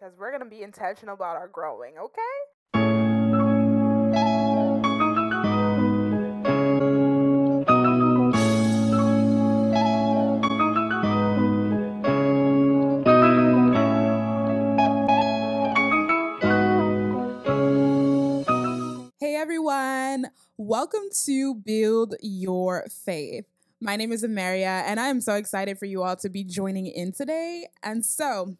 because we're going to be intentional about our growing, okay? Hey everyone, welcome to Build Your Faith. My name is Amaria, and I am so excited for you all to be joining in today. And so,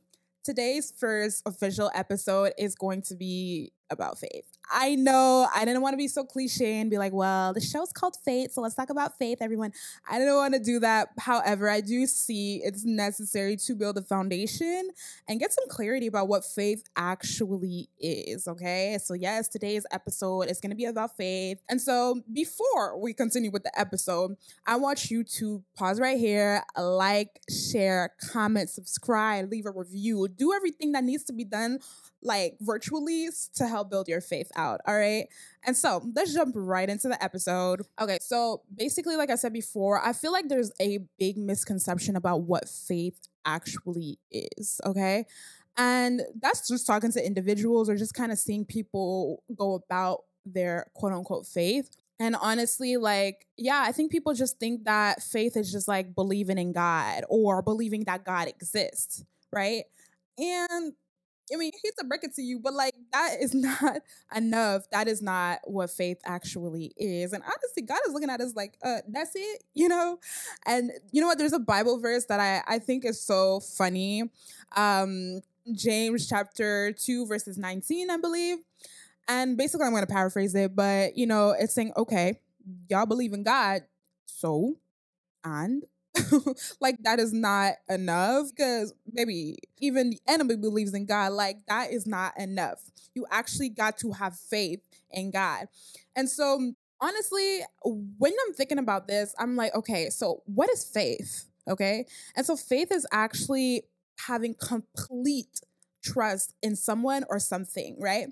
today's first official episode is going to be about faith. I know I didn't want to be so cliche and be like, well, the show's called Faith, so let's talk about faith, everyone. I didn't want to do that. However, I do see it's necessary to build a foundation and get some clarity about what faith actually is, okay? So, yes, today's episode is going to be about faith. And so, before we continue with the episode, I want you to pause right here, like, share, comment, subscribe, leave a review, do everything that needs to be done like virtually to help build your faith out. All right. And so let's jump right into the episode. Okay. So basically, like I said before, I feel like there's a big misconception about what faith actually is. Okay. And that's just talking to individuals or just kind of seeing people go about their quote unquote faith. And honestly, like, yeah, I think people just think that faith is just like believing in God or believing that God exists, right? And I mean, hate to break it to you, but like that is not enough. That is not what faith actually is. And honestly, God is looking at us like, uh, that's it, you know? And you know what? There's a Bible verse that I, I think is so funny. Um, James chapter 2, verses 19, I believe. And basically, I'm going to paraphrase it, but you know, it's saying, okay, y'all believe in God, so and like that is not enough because maybe even the enemy believes in God. Like that is not enough. You actually got to have faith in God. And so honestly, when I'm thinking about this, I'm like, okay, so what is faith? Okay. And so faith is actually having complete trust in someone or something, right?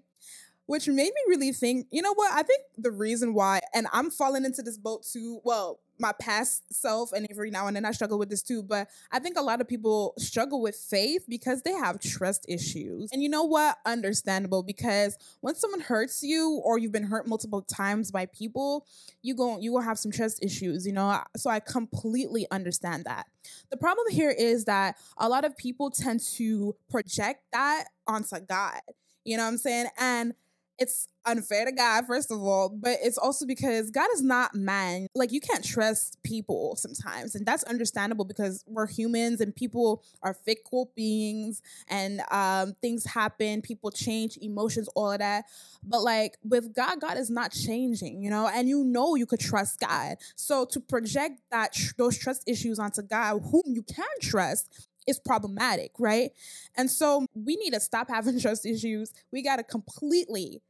Which made me really think, you know what? I think the reason why, and I'm falling into this boat too, well, my past self and every now and then I struggle with this too, but I think a lot of people struggle with faith because they have trust issues. And you know what? Understandable because when someone hurts you or you've been hurt multiple times by people, you go you will have some trust issues, you know? So I completely understand that. The problem here is that a lot of people tend to project that onto God. You know what I'm saying? And it's unfair to God, first of all, but it's also because God is not man. Like, you can't trust people sometimes. And that's understandable because we're humans and people are fickle beings and um, things happen, people change, emotions, all of that. But, like, with God, God is not changing, you know, and you know you could trust God. So, to project that those trust issues onto God, whom you can trust, is problematic, right? And so we need to stop having trust issues. We got to completely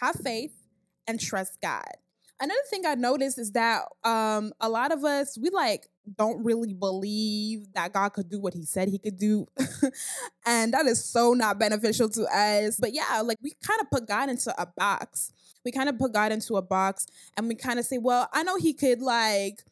have faith and trust God. Another thing I noticed is that um, a lot of us, we like don't really believe that God could do what he said he could do. and that is so not beneficial to us. But yeah, like we kind of put God into a box. We kind of put God into a box and we kind of say, well, I know he could like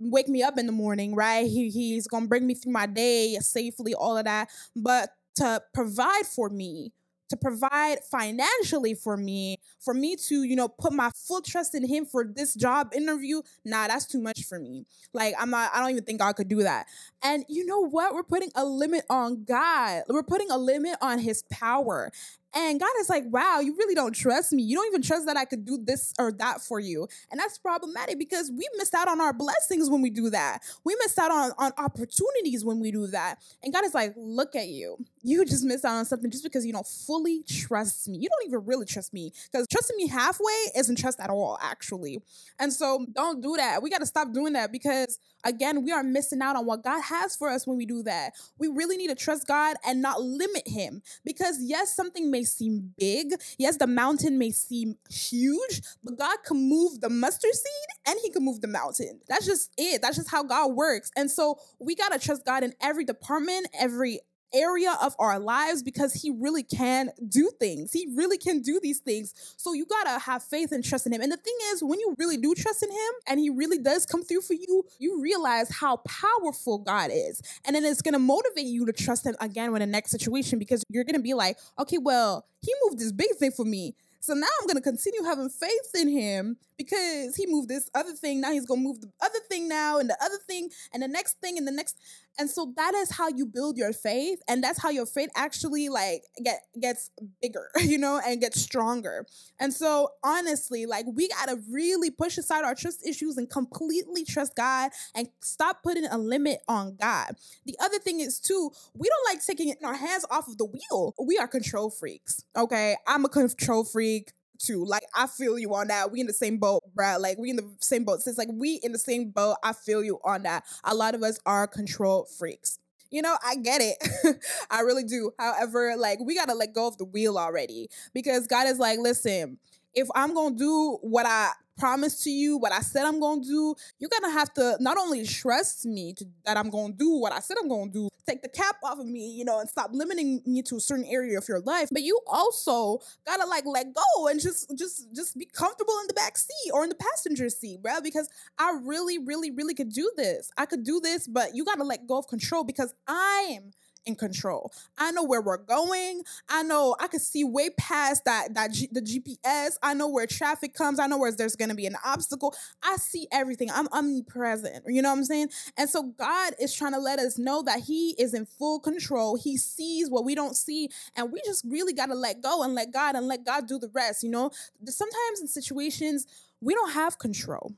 wake me up in the morning, right? He, he's going to bring me through my day safely, all of that. But to provide for me, to provide financially for me, for me to, you know, put my full trust in him for this job interview, nah, that's too much for me. Like, I'm not, I don't even think God could do that. And you know what? We're putting a limit on God. We're putting a limit on his power. And God is like, wow, you really don't trust me. You don't even trust that I could do this or that for you. And that's problematic because we missed out on our blessings when we do that. We missed out on, on opportunities when we do that. And God is like, look at you. You just missed out on something just because you don't fully trust me. You don't even really trust me because trusting me halfway isn't trust at all, actually. And so don't do that. We got to stop doing that because again, we are missing out on what God has for us when we do that. We really need to trust God and not limit Him because, yes, something may seem big. Yes, the mountain may seem huge, but God can move the mustard seed and He can move the mountain. That's just it. That's just how God works. And so we got to trust God in every department, every area of our lives because he really can do things. He really can do these things. So you gotta have faith and trust in him. And the thing is, when you really do trust in him and he really does come through for you, you realize how powerful God is. And then it's gonna motivate you to trust him again with the next situation because you're gonna be like, okay, well, he moved this big thing for me. So now I'm going to continue having faith in him because he moved this other thing. Now he's going to move the other thing now and the other thing and the next thing and the next. And so that is how you build your faith. And that's how your faith actually like get gets bigger, you know, and gets stronger. And so honestly, like we got to really push aside our trust issues and completely trust God and stop putting a limit on God. The other thing is too, we don't like taking our hands off of the wheel. We are control freaks. Okay. I'm a control freak too. Like I feel you on that. We in the same boat, bruh. Like we in the same boat. Since like we in the same boat, I feel you on that. A lot of us are control freaks. You know, I get it. I really do. However, like we gotta let go of the wheel already because God is like, listen, if I'm gonna do what I promised to you, what I said I'm gonna do, you're gonna have to not only trust me to, that I'm gonna do what I said I'm gonna do, take the cap off of me, you know, and stop limiting me to a certain area of your life, but you also gotta like let go and just just just be comfortable in the back seat or in the passenger seat, bro. Because I really, really, really could do this. I could do this, but you gotta let go of control because I'm in control. I know where we're going. I know I can see way past that that G, the GPS. I know where traffic comes. I know where there's going to be an obstacle. I see everything. I'm omnipresent. You know what I'm saying? And so God is trying to let us know that he is in full control. He sees what we don't see and we just really got to let go and let God and let God do the rest, you know? Sometimes in situations we don't have control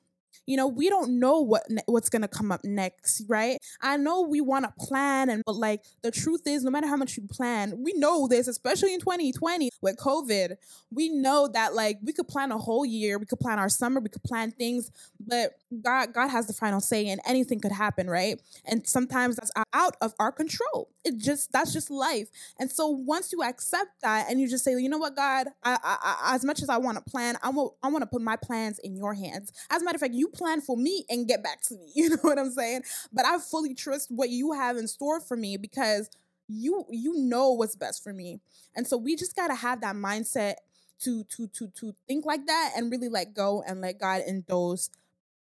you know we don't know what what's going to come up next right? I know we want to plan and but like the truth is no matter how much you plan we know this especially in 2020 with covid we know that like we could plan a whole year we could plan our summer we could plan things but god god has the final say and anything could happen right? And sometimes that's out of our control. It just that's just life. And so once you accept that and you just say you know what god? I, I, I as much as i want to plan i want i want to put my plans in your hands. As a matter of fact you plan for me and get back to me you know what i'm saying? But i fully trust what you have in store for me because you you know what's best for me. And so we just got to have that mindset to to to to think like that and really let go and let god in those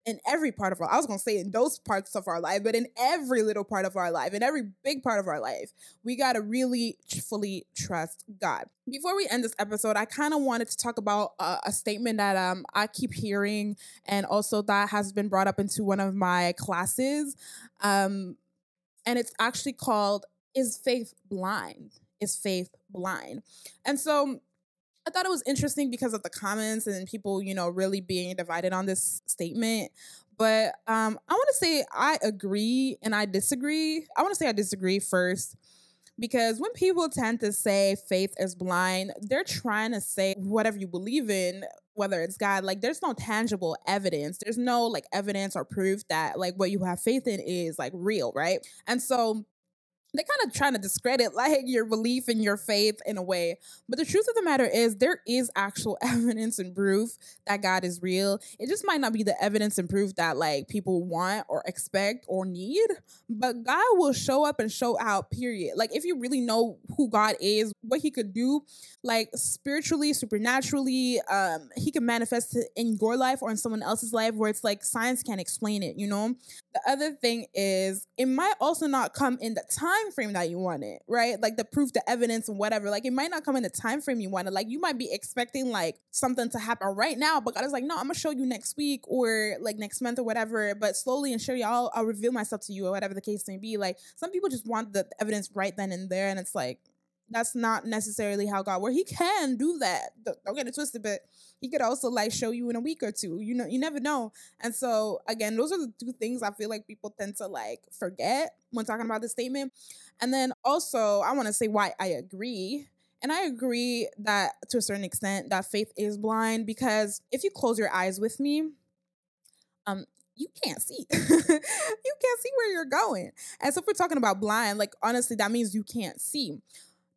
in every part of our I was gonna say in those parts of our life, but in every little part of our life, in every big part of our life, we gotta really fully trust God. Before we end this episode, I kind of wanted to talk about uh, a statement that um I keep hearing, and also that has been brought up into one of my classes, um, and it's actually called "Is Faith Blind?" Is faith blind? And so I thought it was interesting because of the comments and people, you know, really being divided on this statement. But um, I want to say I agree and I disagree. I want to say I disagree first because when people tend to say faith is blind, they're trying to say whatever you believe in, whether it's God, like there's no tangible evidence. There's no like evidence or proof that like what you have faith in is like real, right? And so they're kind of trying to discredit like your belief and your faith in a way. But the truth of the matter is there is actual evidence and proof that God is real. It just might not be the evidence and proof that like people want or expect or need, but God will show up and show out, period. Like if you really know who God is, what he could do, like spiritually, supernaturally, um, he can manifest in your life or in someone else's life where it's like science can't explain it, you know? The other thing is it might also not come in the time frame that you want it, right? Like the proof, the evidence, and whatever. Like it might not come in the time frame you want it. Like you might be expecting like something to happen right now, but God is like, no, I'm gonna show you next week or like next month or whatever. But slowly and surely, I'll I'll reveal myself to you or whatever the case may be. Like some people just want the evidence right then and there, and it's like that's not necessarily how God works. He can do that. Don't get it twisted, but he could also like show you in a week or two. You know, you never know. And so again, those are the two things I feel like people tend to like forget when talking about this statement. And then also, I want to say why I agree. And I agree that to a certain extent that faith is blind because if you close your eyes with me, um, you can't see. you can't see where you're going. And so if we're talking about blind, like honestly, that means you can't see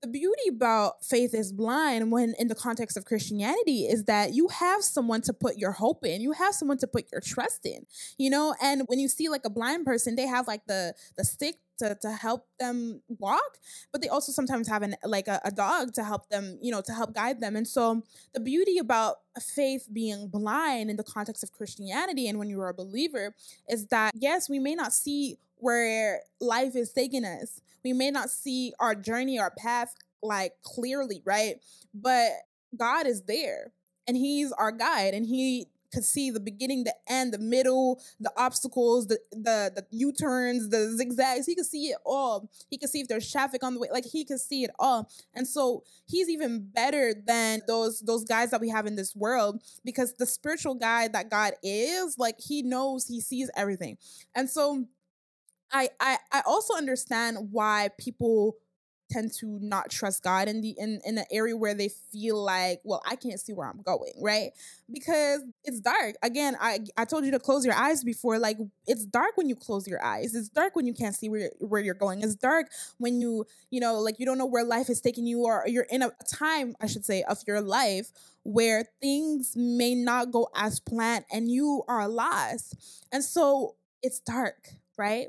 the beauty about faith is blind when in the context of Christianity is that you have someone to put your hope in. You have someone to put your trust in. You know, and when you see like a blind person, they have like the the stick to, to help them walk but they also sometimes have an like a, a dog to help them you know to help guide them and so the beauty about faith being blind in the context of christianity and when you are a believer is that yes we may not see where life is taking us we may not see our journey our path like clearly right but god is there and he's our guide and he could see the beginning, the end, the middle, the obstacles, the the the U-turns, the zigzags. He could see it all. He could see if there's traffic on the way. Like he could see it all. And so he's even better than those those guys that we have in this world because the spiritual guide that God is, like he knows, he sees everything. And so I I I also understand why people tend to not trust God in the in in the area where they feel like, well, I can't see where I'm going, right? Because it's dark. Again, I I told you to close your eyes before. Like it's dark when you close your eyes. It's dark when you can't see where where you're going. It's dark when you you know like you don't know where life is taking you, or you're in a time, I should say, of your life where things may not go as planned and you are lost. And so it's dark, right?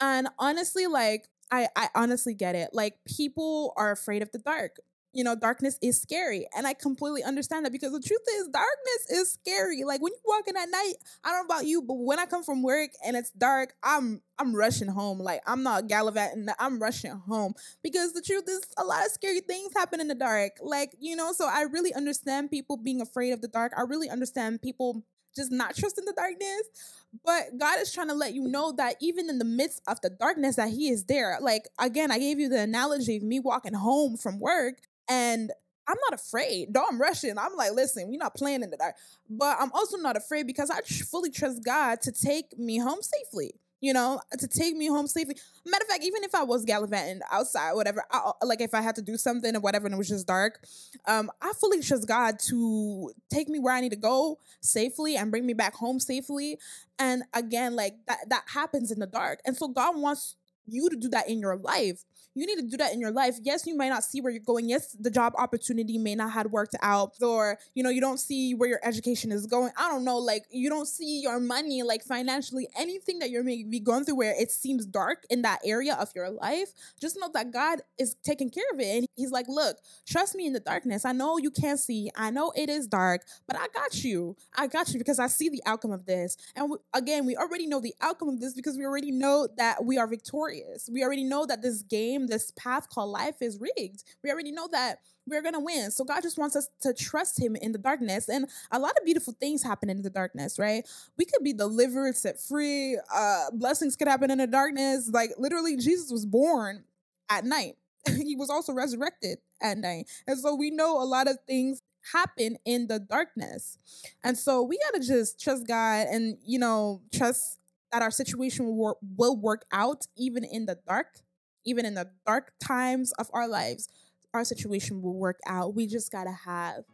And honestly, like I, I honestly get it. Like people are afraid of the dark. You know, darkness is scary. And I completely understand that because the truth is darkness is scary. Like when you walk in at night, I don't know about you, but when I come from work and it's dark, I'm I'm rushing home. Like I'm not gallivanting, I'm rushing home. Because the truth is a lot of scary things happen in the dark. Like, you know, so I really understand people being afraid of the dark. I really understand people just not trusting the darkness. But God is trying to let you know that even in the midst of the darkness, that He is there. Like again, I gave you the analogy of me walking home from work and I'm not afraid. Though I'm rushing. I'm like, listen, we're not playing in the dark. But I'm also not afraid because I fully trust God to take me home safely you know, to take me home safely. Matter of fact, even if I was gallivanting outside, whatever, I, like if I had to do something or whatever and it was just dark, um, I fully trust God to take me where I need to go safely and bring me back home safely. And again, like that that happens in the dark. And so God wants you to do that in your life. You need to do that in your life. Yes, you might not see where you're going. Yes, the job opportunity may not have worked out, or you know, you don't see where your education is going. I don't know, like you don't see your money, like financially, anything that you're maybe going through where it seems dark in that area of your life. Just know that God is taking care of it, and He's like, look, trust me in the darkness. I know you can't see. I know it is dark, but I got you. I got you because I see the outcome of this. And we, again, we already know the outcome of this because we already know that we are victorious. We already know that this game this path called life is rigged. We already know that we're going to win. So God just wants us to trust him in the darkness. And a lot of beautiful things happen in the darkness, right? We could be delivered, set free. Uh, blessings could happen in the darkness. Like literally, Jesus was born at night. he was also resurrected at night. And so we know a lot of things happen in the darkness. And so we got to just trust God and, you know, trust that our situation will work, will work out even in the dark even in the dark times of our lives, our situation will work out. We just got to have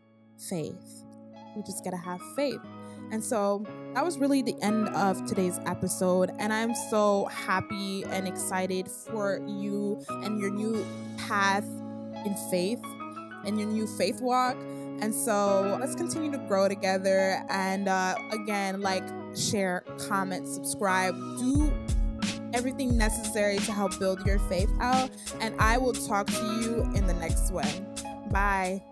faith. We just got to have faith. And so that was really the end of today's episode. And I'm so happy and excited for you and your new path in faith and your new faith walk. And so let's continue to grow together. And uh, again, like, share, comment, subscribe. Do everything necessary to help build your faith out. And I will talk to you in the next one. Bye.